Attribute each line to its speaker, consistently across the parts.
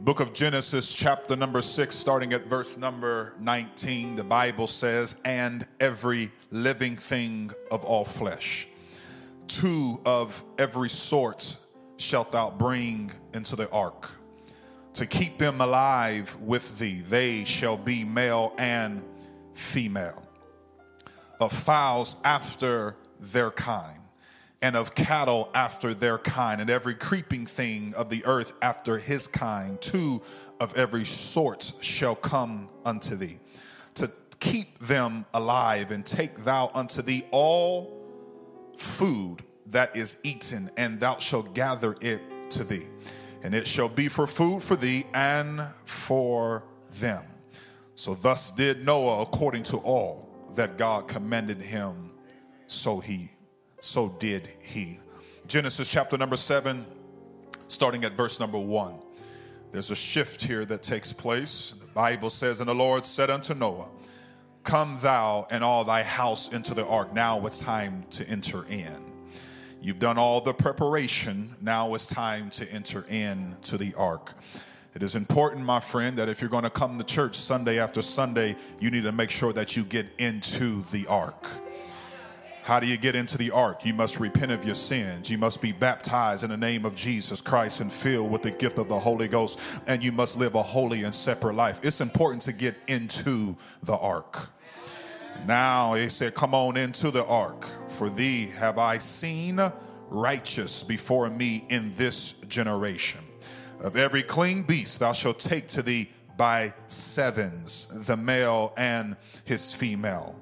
Speaker 1: The book of Genesis, chapter number six, starting at verse number 19, the Bible says, And every living thing of all flesh, two of every sort shalt thou bring into the ark, to keep them alive with thee. They shall be male and female, of fowls after their kind and of cattle after their kind, and every creeping thing of the earth after his kind. Two of every sort shall come unto thee, to keep them alive, and take thou unto thee all food that is eaten, and thou shalt gather it to thee. And it shall be for food for thee and for them. So thus did Noah according to all that God commanded him, so he so did he. Genesis chapter number seven, starting at verse number one. There's a shift here that takes place. The Bible says, And the Lord said unto Noah, Come thou and all thy house into the ark. Now it's time to enter in. You've done all the preparation. Now it's time to enter in to the ark. It is important, my friend, that if you're going to come to church Sunday after Sunday, you need to make sure that you get into the ark. How do you get into the ark? You must repent of your sins. You must be baptized in the name of Jesus Christ and filled with the gift of the Holy Ghost. And you must live a holy and separate life. It's important to get into the ark. Now he said, Come on into the ark, for thee have I seen righteous before me in this generation. Of every clean beast thou shalt take to thee by sevens, the male and his female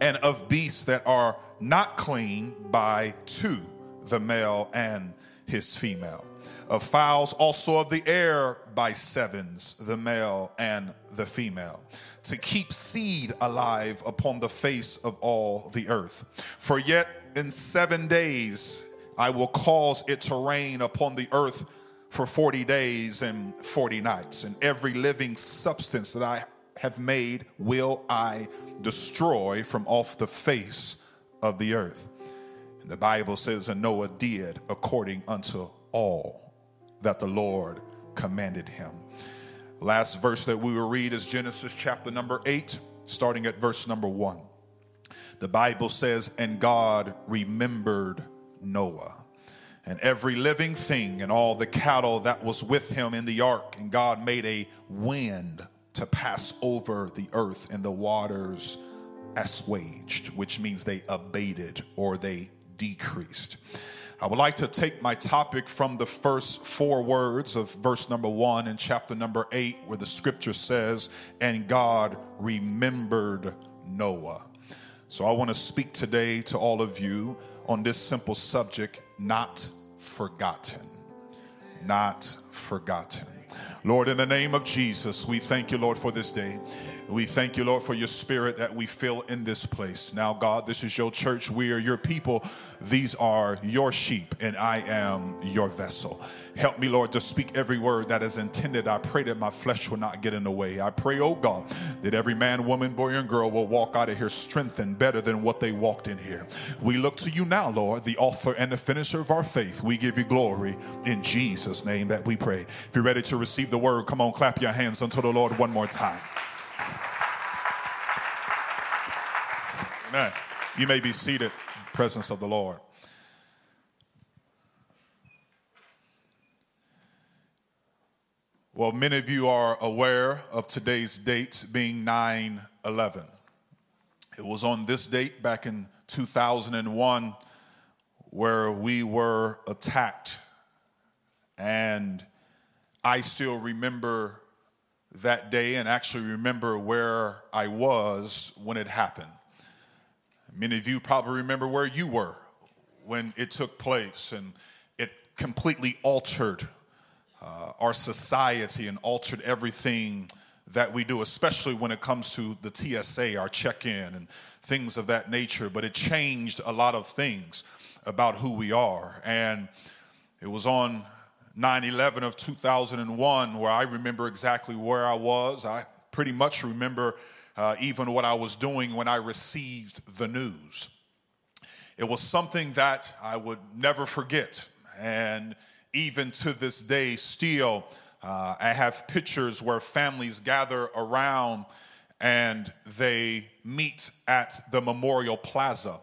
Speaker 1: and of beasts that are not clean by two, the male and his female. Of fowls also of the air by sevens, the male and the female, to keep seed alive upon the face of all the earth. For yet in seven days I will cause it to rain upon the earth for 40 days and 40 nights, and every living substance that I have made will I destroy from off the face of the earth. And the Bible says, and Noah did according unto all that the Lord commanded him. Last verse that we will read is Genesis chapter number eight, starting at verse number one. The Bible says, and God remembered Noah and every living thing and all the cattle that was with him in the ark. And God made a wind to pass over the earth, and the waters assuaged, which means they abated or they decreased. I would like to take my topic from the first four words of verse number one in chapter number eight, where the scripture says, And God remembered Noah. So I want to speak today to all of you on this simple subject not forgotten. Not forgotten. Lord, in the name of Jesus, we thank you, Lord, for this day. We thank you, Lord, for your spirit that we feel in this place. Now, God, this is your church. We are your people. These are your sheep, and I am your vessel. Help me, Lord, to speak every word that is intended. I pray that my flesh will not get in the way. I pray, oh God, that every man, woman, boy, and girl will walk out of here strengthened better than what they walked in here. We look to you now, Lord, the author and the finisher of our faith. We give you glory in Jesus' name that we pray. If you're ready to receive the word, come on, clap your hands unto the Lord one more time. Amen. You may be seated, in the presence of the Lord. Well, many of you are aware of today's date being 9 11. It was on this date back in 2001 where we were attacked. And I still remember that day and actually remember where I was when it happened. Many of you probably remember where you were when it took place, and it completely altered uh, our society and altered everything that we do, especially when it comes to the TSA, our check in, and things of that nature. But it changed a lot of things about who we are. And it was on 9 11 of 2001 where I remember exactly where I was. I pretty much remember uh, even what I was doing when I received the news. It was something that I would never forget. And even to this day, still, uh, I have pictures where families gather around and they meet at the Memorial Plaza.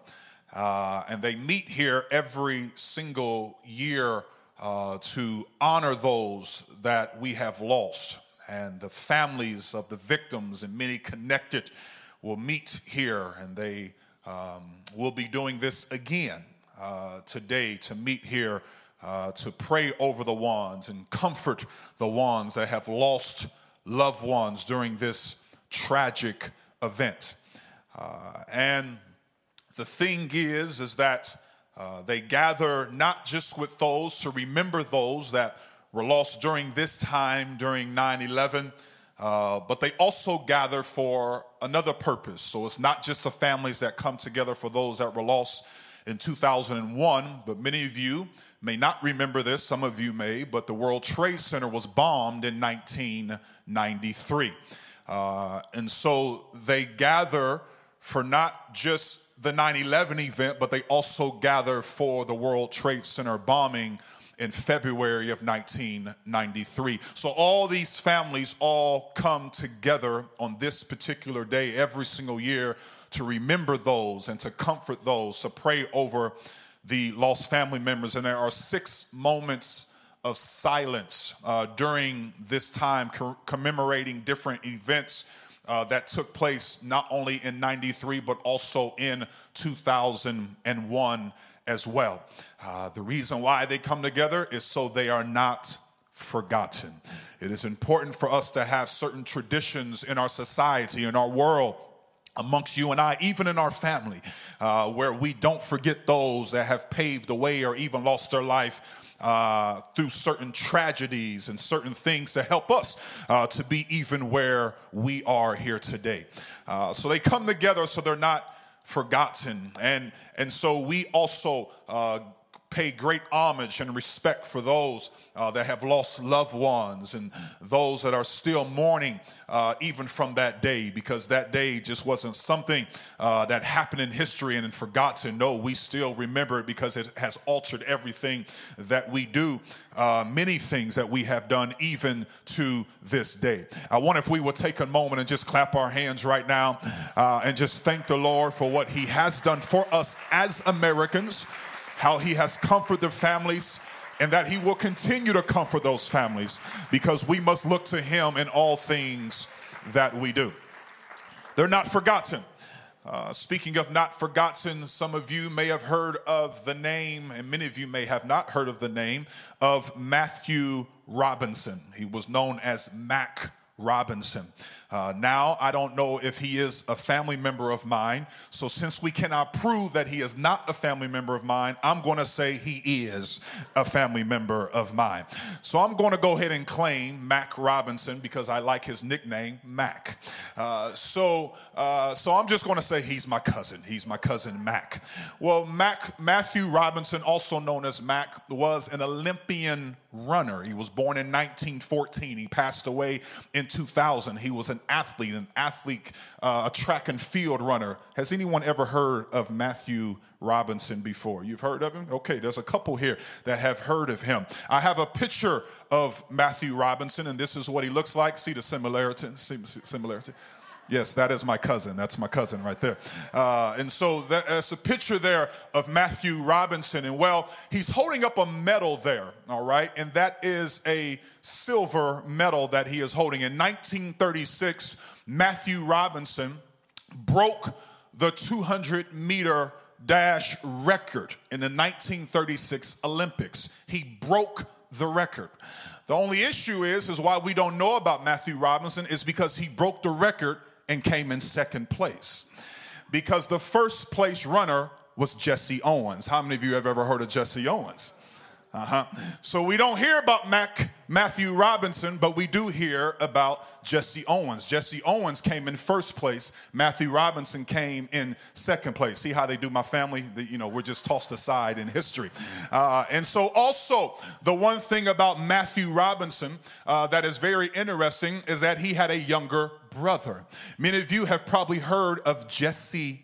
Speaker 1: Uh, and they meet here every single year uh, to honor those that we have lost. And the families of the victims and many connected will meet here, and they um, will be doing this again uh, today to meet here uh, to pray over the ones and comfort the ones that have lost loved ones during this tragic event. Uh, and the thing is, is that uh, they gather not just with those to remember those that were lost during this time, during 9 11, uh, but they also gather for another purpose. So it's not just the families that come together for those that were lost in 2001, but many of you may not remember this, some of you may, but the World Trade Center was bombed in 1993. Uh, and so they gather for not just the 9 11 event, but they also gather for the World Trade Center bombing in February of 1993. So all these families all come together on this particular day every single year to remember those and to comfort those, to pray over the lost family members. And there are six moments of silence uh, during this time, co- commemorating different events uh, that took place not only in 93, but also in 2001 as well. Uh, the reason why they come together is so they are not forgotten. It is important for us to have certain traditions in our society, in our world amongst you and I, even in our family, uh, where we don't forget those that have paved the way or even lost their life. Uh, through certain tragedies and certain things to help us uh, to be even where we are here today. Uh, so they come together so they're not forgotten. And, and so we also uh, pay great homage and respect for those uh, that have lost loved ones and those that are still mourning uh, even from that day because that day just wasn't something uh, that happened in history and forgotten. No, we still remember it because it has altered everything that we do, uh, many things that we have done even to this day. I wonder if we would take a moment and just clap our hands right now uh, and just thank the Lord for what He has done for us as Americans how he has comforted their families and that he will continue to comfort those families because we must look to him in all things that we do. They're not forgotten. Uh, speaking of not forgotten, some of you may have heard of the name, and many of you may have not heard of the name of Matthew Robinson. He was known as Mack Robinson. Uh, now, I don't know if he is a family member of mine. So, since we cannot prove that he is not a family member of mine, I'm going to say he is a family member of mine. So, I'm going to go ahead and claim Mack Robinson because I like his nickname, Mack. Uh, so, uh, so I'm just going to say he's my cousin. He's my cousin, Mack. Well, Mack Matthew Robinson, also known as Mack, was an Olympian runner. He was born in 1914. He passed away in 2000. He was an athlete, an athlete, uh, a track and field runner. Has anyone ever heard of Matthew Robinson before? You've heard of him? Okay, there's a couple here that have heard of him. I have a picture of Matthew Robinson, and this is what he looks like. See the similarity? Similarity. Yes, that is my cousin. That's my cousin right there. Uh, and so that's a picture there of Matthew Robinson. And well, he's holding up a medal there, all right? And that is a silver medal that he is holding. In 1936, Matthew Robinson broke the 200 meter dash record in the 1936 Olympics. He broke the record. The only issue is, is why we don't know about Matthew Robinson is because he broke the record and came in second place. Because the first place runner was Jesse Owens. How many of you have ever heard of Jesse Owens? Uh-huh. So we don't hear about Mack Matthew Robinson, but we do hear about Jesse Owens. Jesse Owens came in first place. Matthew Robinson came in second place. See how they do my family? The, you know, we're just tossed aside in history. Uh, and so, also, the one thing about Matthew Robinson uh, that is very interesting is that he had a younger brother. Many of you have probably heard of Jesse.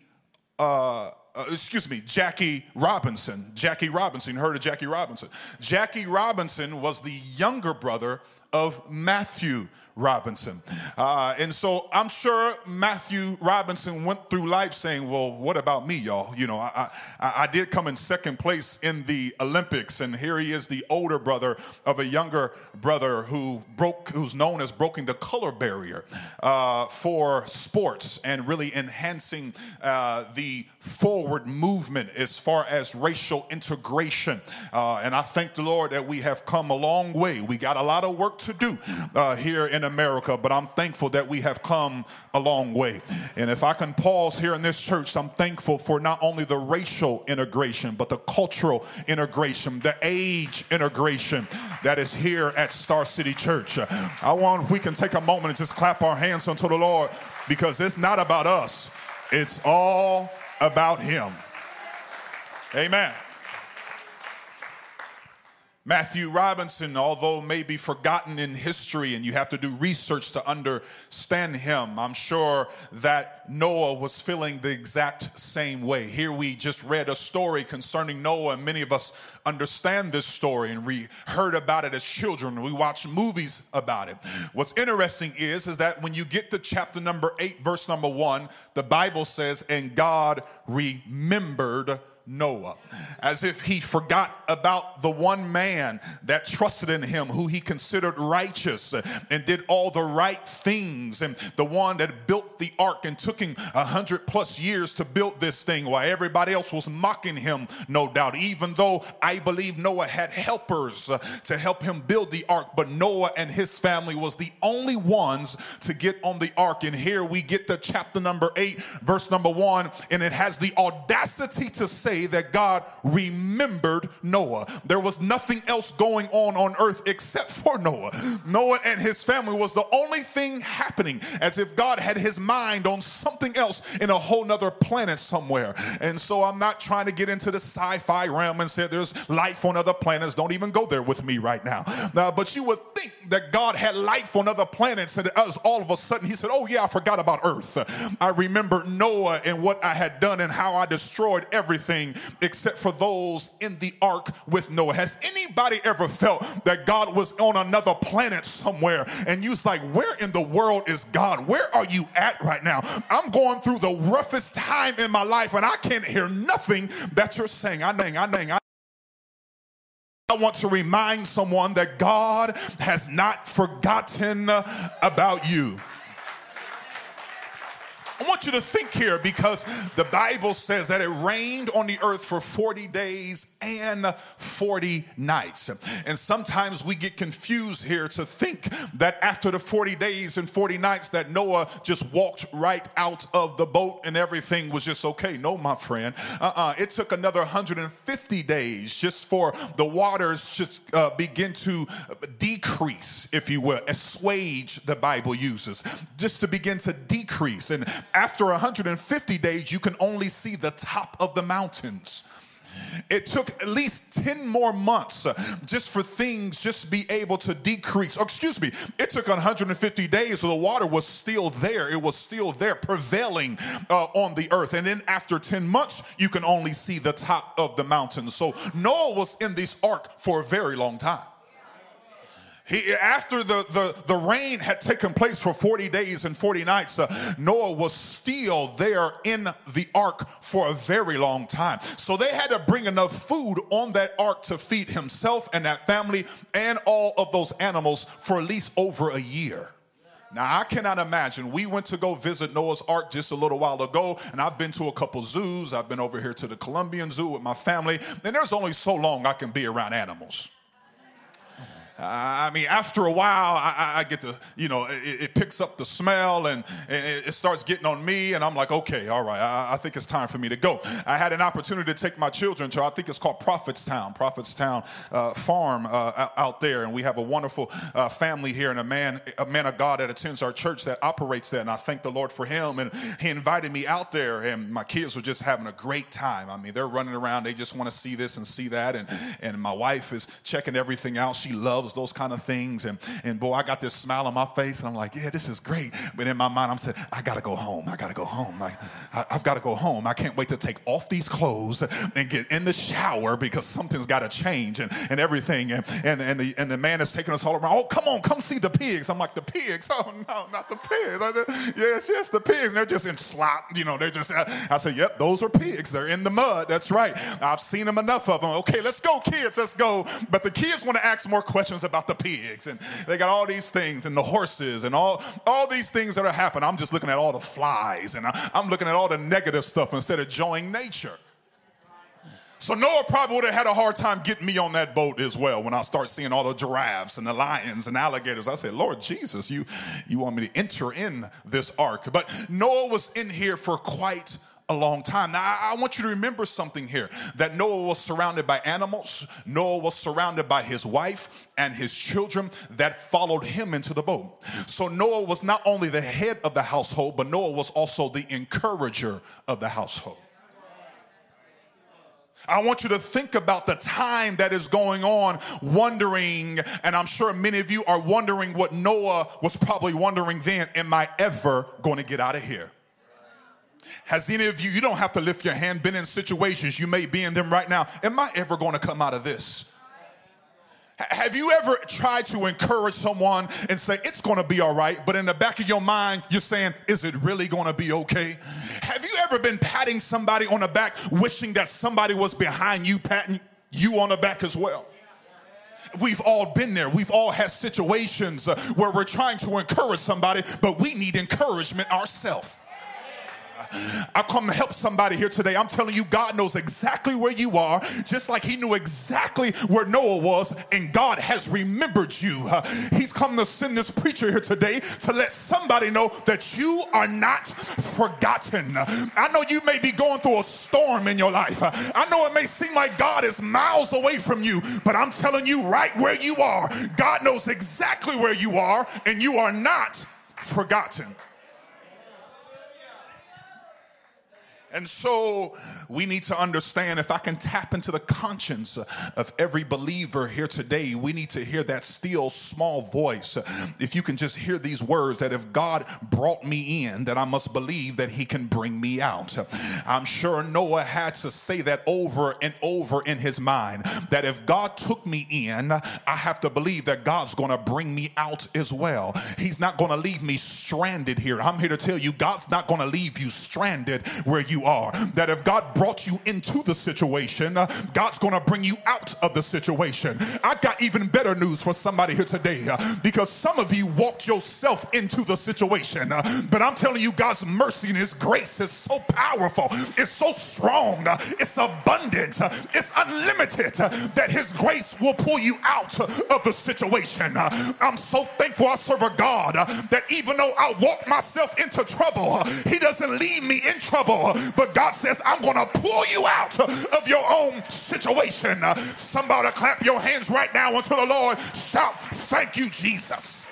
Speaker 1: Uh, uh, excuse me, Jackie Robinson. Jackie Robinson, heard of Jackie Robinson? Jackie Robinson was the younger brother of Matthew Robinson. Uh, and so I'm sure Matthew Robinson went through life saying, Well, what about me, y'all? You know, I, I, I, did come in second place in the Olympics, and here he is, the older brother of a younger brother who broke, who's known as breaking the color barrier uh, for sports and really enhancing uh, the forward movement as far as racial integration. Uh, and I thank the Lord that we have come a long way. We got a lot of work to do uh, here in America, but I'm thankful that we have come a long way. And if I can pause here in this church, I'm thankful for not only the racial integration, but the cultural integration, the age integration that is here at Star City Church. I want if we can take a moment and just clap our hands unto the Lord because it's not about us, it's all about Him. Amen. Matthew Robinson, although maybe forgotten in history and you have to do research to understand him, I'm sure that Noah was feeling the exact same way. Here we just read a story concerning Noah, and many of us understand this story and we heard about it as children. We watched movies about it. What's interesting is, is that when you get to chapter number eight, verse number one, the Bible says, and God remembered Noah, as if he forgot about the one man that trusted in him, who he considered righteous and did all the right things, and the one that built the ark and took him a hundred plus years to build this thing while everybody else was mocking him, no doubt. Even though I believe Noah had helpers uh, to help him build the ark, but Noah and his family was the only ones to get on the ark. And here we get to chapter number eight, verse number one, and it has the audacity to say, say that God remembered Noah. There was nothing else going on on earth except for Noah. Noah and his family was the only thing happening as if God had his mind on something else in a whole nother planet somewhere. And so I'm not trying to get into the sci-fi realm and say there's life on other planets. Don't even go there with me right now. but you would think that God had life on other planets and as all of a sudden he said, oh yeah, I forgot about earth. I remember Noah and what I had done and how I destroyed everything everything except for those in the ark with Noah. Has anybody ever felt that God was on another planet somewhere and you was like, where in the world is God? Where are you at right now? I'm going through the roughest time in my life and I can't hear nothing that you're saying. I know, I know, I I want to remind someone that God has not forgotten about you. I want you to think here because the Bible says that it rained on the earth for 40 days and 40 nights. And sometimes we get confused here to think that after the 40 days and 40 nights that Noah just walked right out of the boat and everything was just okay. No, my friend. Uh-uh. It took another 150 days just for the waters just uh, begin to decrease, if you will, assuage the Bible uses, just to begin to decrease. And after 150 days, you can only see the top of the mountains. It took at least 10 more months uh, just for things just be able to decrease. Oh, excuse me, it took 150 days so the water was still there. It was still there, prevailing uh, on the earth. And then after 10 months, you can only see the top of the mountain. So Noah was in this ark for a very long time. He, after the, the, the rain had taken place for 40 days and 40 nights, uh, Noah was still there in the ark for a very long time. So they had to bring enough food on that ark to feed himself and that family and all of those animals for at least over a year. Now, I cannot imagine. We went to go visit Noah's Ark just a little while ago, and I've been to a couple zoos. I've been over here to the Columbian Zoo with my family, and there's only so long I can be around animals. I mean, after a while, I, I get to, you know, it, it, picks up the smell and, and, it starts getting on me, and I'm like, okay, all right, I, I, think it's time for me to go. I had an opportunity to take my children to, I think it's called Prophetstown, Prophetstown uh, Farm uh, out there, and we have a wonderful uh, family here and a man, a man of God that attends our church that operates there, and I thank the Lord for him. And he invited me out there, and my kids were just having a great time. I mean, they're running around, they just want to see this and see that, and and my wife is checking everything out. She loves those kind of things. And, and boy, I got this smile on my face and I'm like, yeah, this is great. But in my mind, I'm saying, I got to go home. I got to go home. Like, I, I've got to go home. I can't wait to take off these clothes and get in the shower because something's got to change and, and everything. And, and, and, the, and the man is taking us all around. Oh, come on, come see the pigs. I'm like, the pigs? Oh, no, not the pigs. Yes, yes, the pigs. And they're just in slop. You know, they're just, I said, yep, those are pigs. They're in the mud. That's right. I've seen them enough of them. Okay, let's go, kids. Let's go. But the kids want to ask more questions about the pigs. And they got all these things and the horses and all, all these things that are happening. I'm just looking at all the flies and I'm looking at all the negative stuff instead of enjoying nature. So Noah probably would have had a hard time getting me on that boat as well when I start seeing all the giraffes and the lions and alligators. I said, Lord Jesus, you, you want me to enter in this ark. But Noah was in here for quite a long time. Now, I want you to remember something here that Noah was surrounded by animals, Noah was surrounded by his wife and his children that followed him into the boat. So, Noah was not only the head of the household, but Noah was also the encourager of the household. I want you to think about the time that is going on, wondering, and I'm sure many of you are wondering what Noah was probably wondering then Am I ever going to get out of here? Has any of you, you don't have to lift your hand, been in situations, you may be in them right now. Am I ever going to come out of this? Have you ever tried to encourage someone and say, it's going to be all right, but in the back of your mind, you're saying, is it really going to be okay? Have you ever been patting somebody on the back, wishing that somebody was behind you, patting you on the back as well? We've all been there. We've all had situations uh, where we're trying to encourage somebody, but we need encouragement ourselves. I've come to help somebody here today. I'm telling you, God knows exactly where you are, just like He knew exactly where Noah was, and God has remembered you. He's come to send this preacher here today to let somebody know that you are not forgotten. I know you may be going through a storm in your life. I know it may seem like God is miles away from you, but I'm telling you, right where you are, God knows exactly where you are, and you are not forgotten. And so we need to understand if I can tap into the conscience of every believer here today, we need to hear that still small voice. If you can just hear these words that if God brought me in, that I must believe that he can bring me out. I'm sure Noah had to say that over and over in his mind that if God took me in, I have to believe that God's going to bring me out as well. He's not going to leave me stranded here. I'm here to tell you, God's not going to leave you stranded where you are. That if God brought you into the situation, uh, God's going to bring you out of the situation. I got even better news for somebody here today uh, because some of you walked yourself into the situation. Uh, but I'm telling you, God's mercy and His grace is so powerful, it's so strong, uh, it's abundant, uh, it's unlimited uh, that His grace will pull you out of the situation. I'm so thankful I serve a God that even though I walk myself into trouble, He doesn't leave me in trouble, but God says, I'm going to pull you out of your own situation. somebody clap your hands right now unto the Lord. Shout, thank you, Jesus.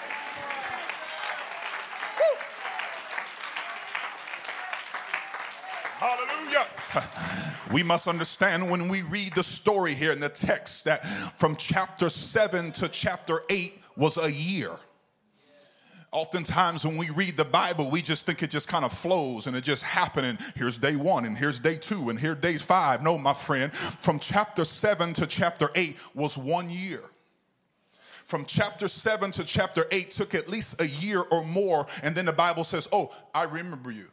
Speaker 1: Hallelujah. We must understand when we read the story here in the text that from chapter 7 to chapter 8 was a year. Oftentimes, when we read the Bible, we just think it just kind of flows and it just happened. And here's day one, and here's day two, and here's day five. No, my friend, from chapter seven to chapter eight was one year. From chapter seven to chapter eight took at least a year or more. And then the Bible says, Oh, I remember you.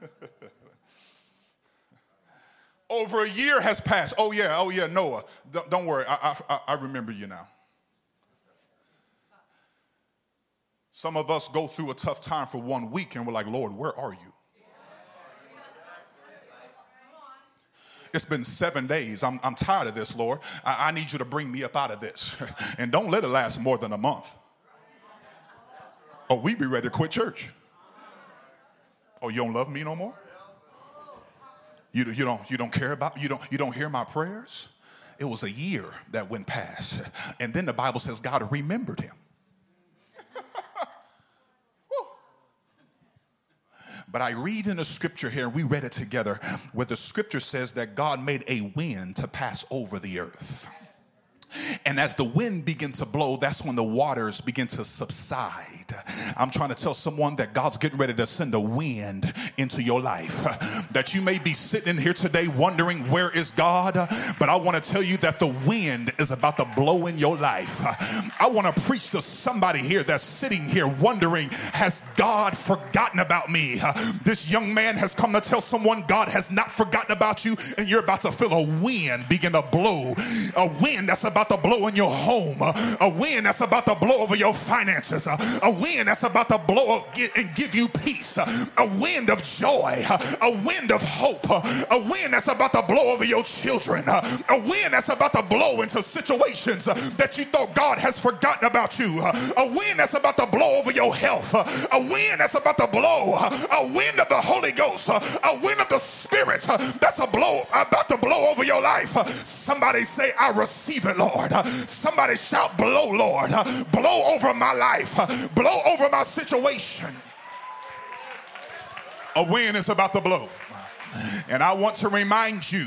Speaker 1: Over a year has passed. Oh, yeah, oh, yeah, Noah. Don't, don't worry, I, I, I remember you now. Some of us go through a tough time for one week and we're like, Lord, where are you? It's been seven days. I'm, I'm tired of this, Lord. I, I need you to bring me up out of this. and don't let it last more than a month. Or we be ready to quit church. Oh, you don't love me no more? You, you, don't, you don't care about, you don't, you don't hear my prayers? It was a year that went past. And then the Bible says God remembered him. But I read in the scripture here, and we read it together, where the scripture says that God made a wind to pass over the earth. And as the wind begins to blow, that's when the waters begin to subside. I'm trying to tell someone that God's getting ready to send a wind into your life. That you may be sitting here today wondering, where is God? But I want to tell you that the wind is about to blow in your life. I want to preach to somebody here that's sitting here wondering, has God forgotten about me? This young man has come to tell someone God has not forgotten about you, and you're about to feel a wind begin to blow. A wind that's about to blow in your home, a wind that's about to blow over your finances, a wind that's about to blow and give you peace, a wind of joy, a wind of hope, a wind that's about to blow over your children, a wind that's about to blow into situations that you thought God has forgotten about you, a wind that's about to blow over your health, a wind that's about to blow, a wind of the Holy Ghost, a wind of the Spirit that's a blow about to blow over your life. Somebody say, I receive it, Lord. Somebody shout, blow, Lord. Blow over my life. Blow over my situation. A wind is about to blow. And I want to remind you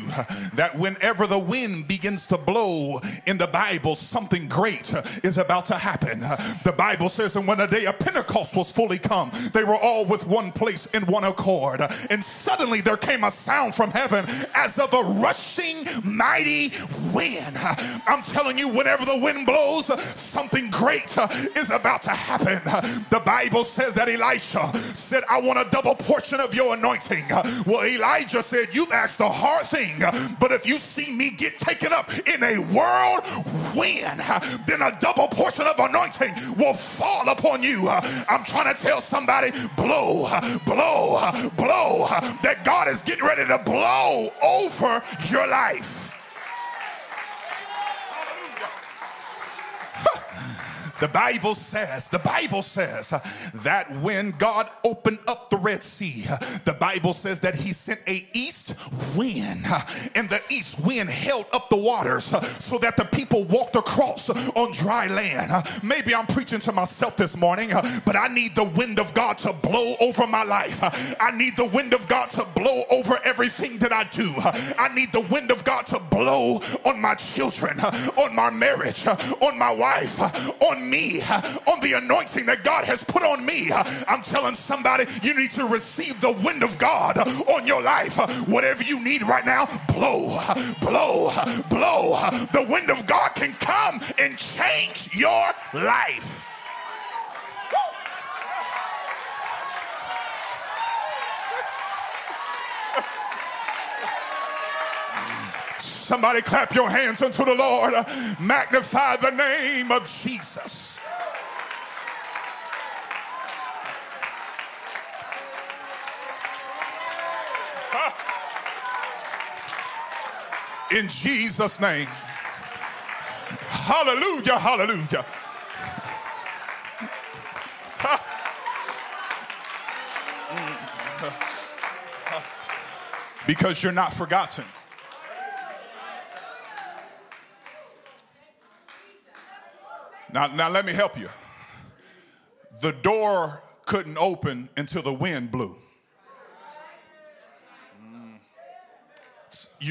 Speaker 1: that whenever the wind begins to blow in the Bible, something great is about to happen. The Bible says, and when the day of Pentecost was fully come, they were all with one place in one accord. And suddenly there came a sound from heaven as of a rushing mighty wind. I'm telling you, whenever the wind blows, something great is about to happen. The Bible says that Elisha said, I want a double portion of your anointing. Well, Elijah Elijah said, You've asked a hard thing, but if you see me get taken up in a whirlwind, then a double portion of anointing will fall upon you. I'm trying to tell somebody, blow, blow, blow, that God is getting ready to blow over your life. The Bible says, the Bible says that when God opened up the Red Sea, the Bible says that he sent a east wind and the east wind held up the waters so that the people walked across on dry land. Maybe I'm preaching to myself this morning, but I need the wind of God to blow over my life. I need the wind of God to blow over everything that I do. I need the wind of God to blow on my children, on my marriage, on my wife, on me, on the anointing that God has put on me. I'm telling somebody you need to receive the wind of God on your life. Whatever you need right now, blow, blow, blow. The wind of God can come and change your life. Somebody clap your hands unto the Lord. Magnify the name of Jesus. In Jesus' name. Hallelujah, hallelujah. Because you're not forgotten. Now, now let me help you. The door couldn't open until the wind blew. Mm.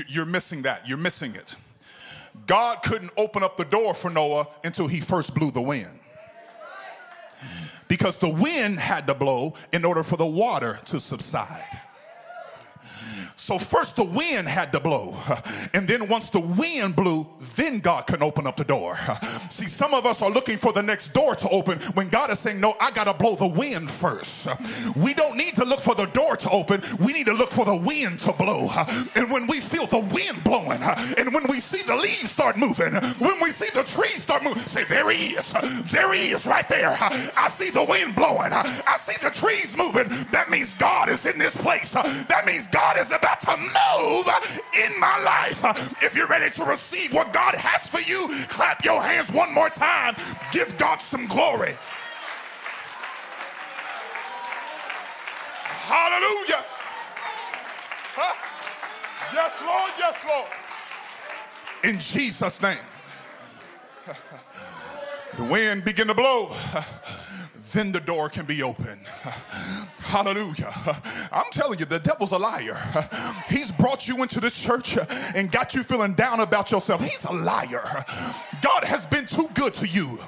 Speaker 1: You're missing that. You're missing it. God couldn't open up the door for Noah until he first blew the wind. Because the wind had to blow in order for the water to subside. So first the wind had to blow. And then once the wind blew, then God can open up the door. See, some of us are looking for the next door to open when God is saying, No, I got to blow the wind first. We don't need to look for the door to open. We need to look for the wind to blow. And when we feel the wind blowing, and when we see the leaves start moving, when we see the trees start moving, say, There he is. There he is right there. I see the wind blowing. I see the trees moving. That means God is in this place. That means God is about my life. If you're ready to receive what God has for you, clap your hands one more time. Give God some glory. Hallelujah. Huh? Yes, Lord. Yes, Lord. In Jesus' name. The wind begin to blow, then the door can be open. Hallelujah. I'm telling you, the devil's a liar. He's brought you into this church and got you feeling down about yourself. He's a liar. God has been too good to you.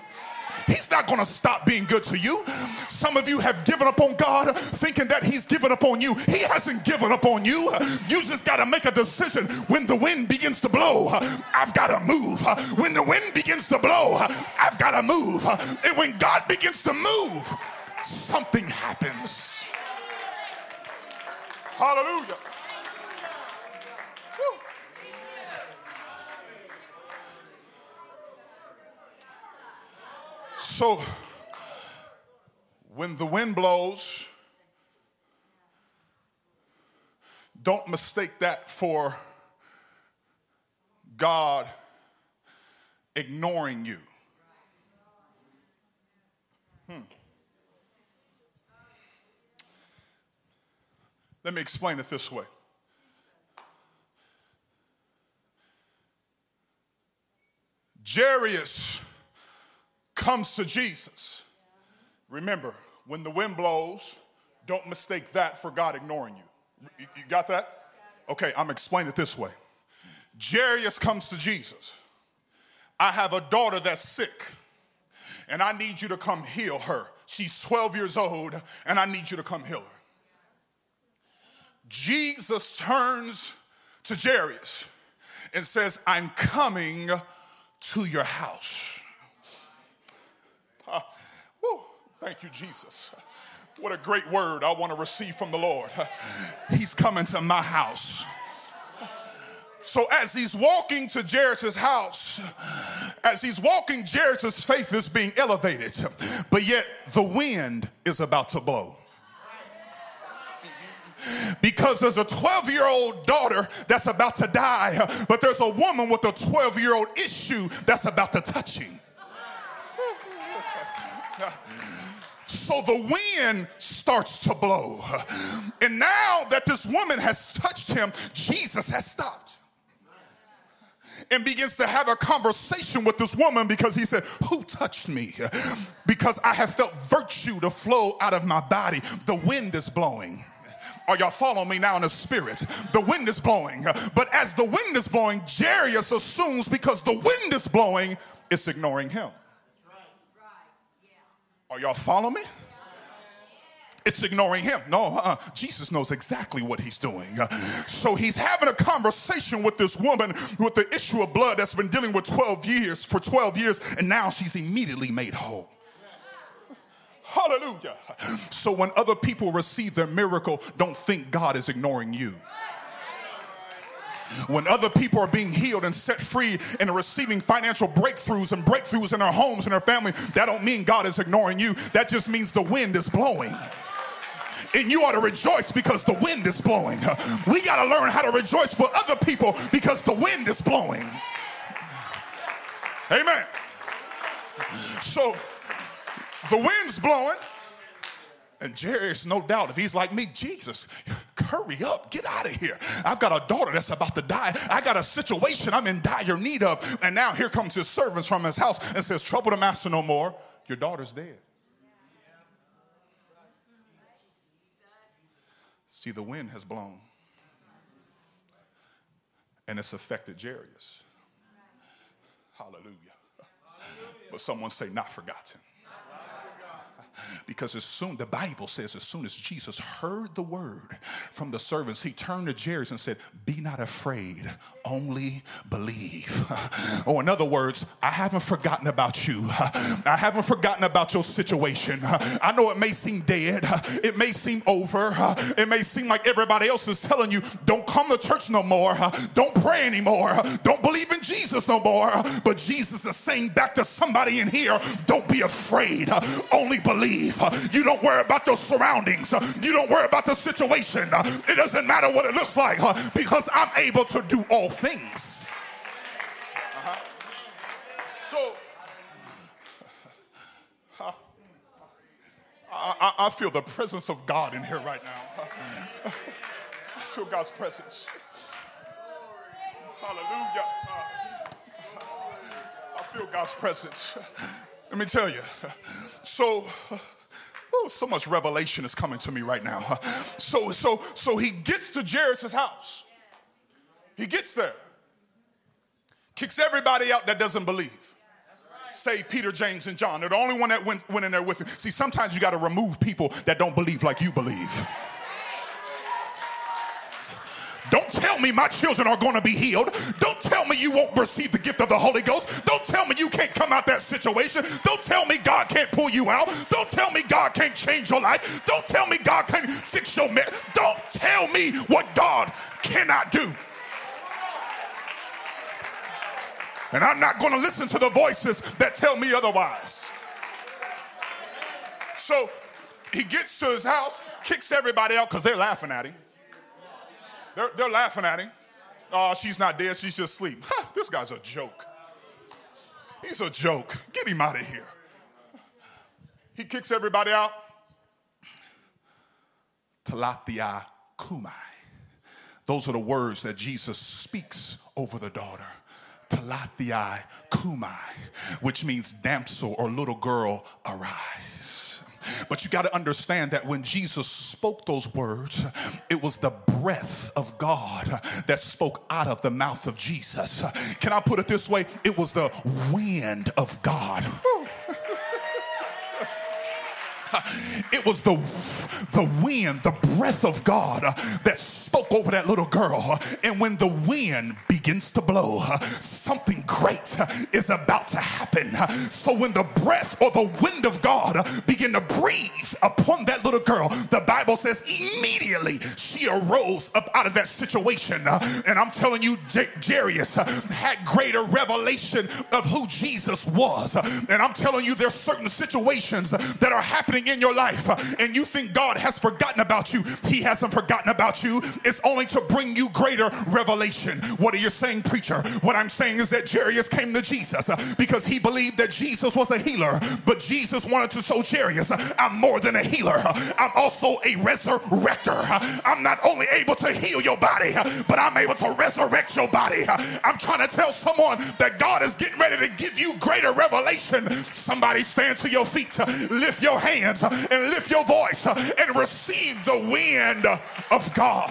Speaker 1: He's not going to stop being good to you. Some of you have given up on God thinking that He's given up on you. He hasn't given up on you. You just got to make a decision when the wind begins to blow. I've got to move. When the wind begins to blow, I've got to move. And when God begins to move, something happens. Hallelujah. So, when the wind blows, don't mistake that for God ignoring you. Let me explain it this way. Jairus comes to Jesus. Remember, when the wind blows, don't mistake that for God ignoring you. You got that? Okay, I'm explaining it this way. Jairus comes to Jesus. I have a daughter that's sick, and I need you to come heal her. She's 12 years old, and I need you to come heal her. Jesus turns to Jairus and says, I'm coming to your house. Uh, woo, thank you, Jesus. What a great word I want to receive from the Lord. He's coming to my house. So as he's walking to Jairus' house, as he's walking, Jairus' faith is being elevated, but yet the wind is about to blow. Because there's a 12 year old daughter that's about to die, but there's a woman with a 12 year old issue that's about to touch him. So the wind starts to blow. And now that this woman has touched him, Jesus has stopped and begins to have a conversation with this woman because he said, Who touched me? Because I have felt virtue to flow out of my body. The wind is blowing. Are y'all following me now in the spirit? The wind is blowing. But as the wind is blowing, Jairus assumes because the wind is blowing, it's ignoring him. Are y'all following me? It's ignoring him. No, uh, Jesus knows exactly what he's doing. Uh, so he's having a conversation with this woman with the issue of blood that's been dealing with 12 years, for 12 years, and now she's immediately made whole. Hallelujah. So when other people receive their miracle, don't think God is ignoring you. When other people are being healed and set free and are receiving financial breakthroughs and breakthroughs in their homes and their family, that don't mean God is ignoring you. That just means the wind is blowing and you ought to rejoice because the wind is blowing. We got to learn how to rejoice for other people because the wind is blowing. Amen. So the wind's blowing. And Jairus, no doubt, if he's like me, Jesus, hurry up, get out of here. I've got a daughter that's about to die. I got a situation I'm in dire need of. And now here comes his servants from his house and says, Trouble the master no more. Your daughter's dead. See, the wind has blown. And it's affected Jairus. Hallelujah. But someone say, not forgotten. Because as soon, the Bible says, as soon as Jesus heard the word from the servants, he turned to Jairus and said, Be not afraid, only believe. or, oh, in other words, I haven't forgotten about you. I haven't forgotten about your situation. I know it may seem dead, it may seem over, it may seem like everybody else is telling you, Don't come to church no more, don't pray anymore, don't believe in Jesus no more. But Jesus is saying back to somebody in here, Don't be afraid, only believe You don't worry about your surroundings. You don't worry about the situation. It doesn't matter what it looks like because I'm able to do all things. Uh-huh. So, I, I, feel the presence of God in here right now. I feel God's presence. Hallelujah. I feel God's presence. Let me tell you. So, Ooh, so much revelation is coming to me right now. So, so, so he gets to Jairus' house. He gets there, kicks everybody out that doesn't believe. Save Peter, James, and John. They're the only one that went, went in there with him. See, sometimes you got to remove people that don't believe like you believe. Don't tell me my children are going to be healed. Don't tell me you won't receive the gift of the Holy Ghost. Don't tell me you can't come out that situation. Don't tell me God can't pull you out. Don't tell me God can't change your life. Don't tell me God can't fix your marriage. Don't tell me what God cannot do. And I'm not going to listen to the voices that tell me otherwise. So he gets to his house, kicks everybody out because they're laughing at him. They're, they're laughing at him. Oh, she's not dead, she's just asleep. This guy's a joke. He's a joke. Get him out of here. He kicks everybody out. Talitha cumi. Those are the words that Jesus speaks over the daughter. Talitha cumi, which means damsel or little girl, arise. But you got to understand that when Jesus spoke those words, it was the breath of God that spoke out of the mouth of Jesus. Can I put it this way? It was the wind of God. It was the, the wind, the breath of God that spoke over that little girl. And when the wind begins to blow, something great is about to happen. So when the breath or the wind of God began to breathe upon that little girl, the Bible says immediately she arose up out of that situation. And I'm telling you, J- Jairus had greater revelation of who Jesus was. And I'm telling you, there's certain situations that are happening in your life uh, and you think God has forgotten about you. He hasn't forgotten about you. It's only to bring you greater revelation. What are you saying, preacher? What I'm saying is that Jairus came to Jesus uh, because he believed that Jesus was a healer, but Jesus wanted to show Jairus, uh, I'm more than a healer. I'm also a resurrector. I'm not only able to heal your body, but I'm able to resurrect your body. I'm trying to tell someone that God is getting ready to give you greater revelation. Somebody stand to your feet, lift your hands, and lift your voice and receive the wind of God.